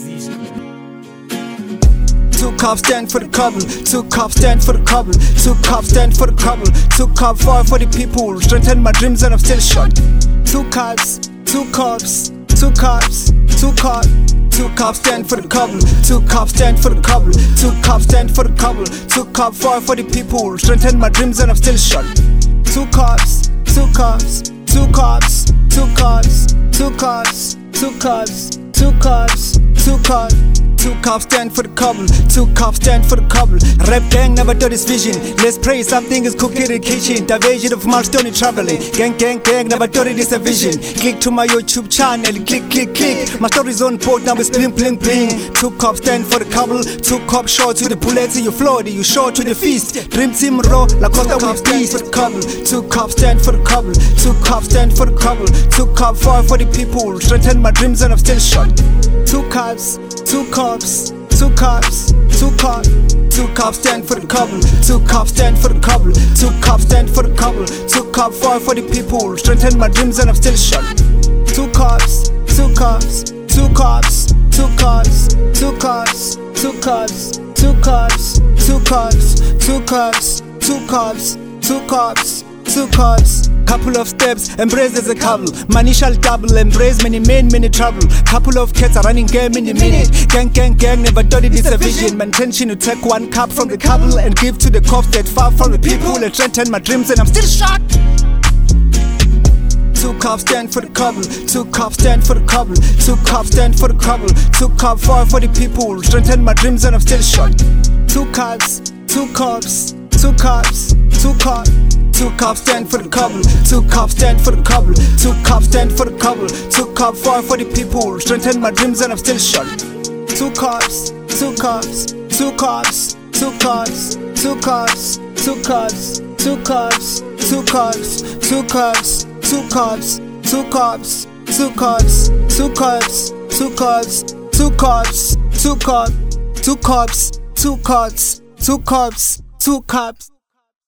Two cops stand for the couple. Two cops stand for the couple. Two cops stand for the couple. Two cops fight for the people. Strengthen my dreams and I'm still shot. Two cops, two cops, two cops, two cops. Two cops stand for the couple. Two cops stand for the couple. Two cops stand for the couple. Two cops fight for the people. Strengthen my dreams and I'm still shot. Two cops, two cops, two cops, two cops, two cops, two cops, two cops, Cause. Two cops stand for the couple, two cops stand for the couple. Rap gang never do this vision. Let's pray something is cooked in the kitchen. Diversion of milestone traveling. Gang, gang, gang, never do this a vision. Click to my YouTube channel, click, click, click. My story's on board now, it's bling, bling, bling. Two cops stand for the couple, two cops short to the bullets in your floor, you short to the feast. Dream team raw, like Costa with peace for the couple. Two cops stand for the couple, two cops stand for the couple, two cops fight for the people. Strengthen my dreams and I'm still shot. Two cops, two cops, two cops, two cops. Two cops stand for the couple, two cops stand for the couple, two cops stand for the couple, two cops fight for the people. Strengthen my dreams and I'm still shot. Two cops, two cops, two cops, two cops, two cops, two cops, two cops, two cops, two cops, two cops, two cops, two cops. Couple of steps, embrace as a couple. Money shall double, embrace many men, many trouble. Couple of cats are running game in the minute. Gang, gang, gang, never thought it is a vision. My intention to take one cup from the couple and give to the cops that far from the people and strengthen my dreams, and I'm still shot. Two cops stand for the couple, two cops stand for the couple, two cops stand for the couple, two cops fight for the people, strengthen my dreams and I'm still shot. Two cops, two cops, two cops, two cops. Two cops stand for the couple, two cops stand for the couple, two cops stand for the couple, two cops fight for the people, strengthen my dreams and I'm still shot. Two cops, two cops, two cops, two cops, two cops, two cops, two cops, two cops, two cops, two cops, two cops, two cops, two cops, two cops, two cops, two cops, two cops, two cops, two cops, two cops.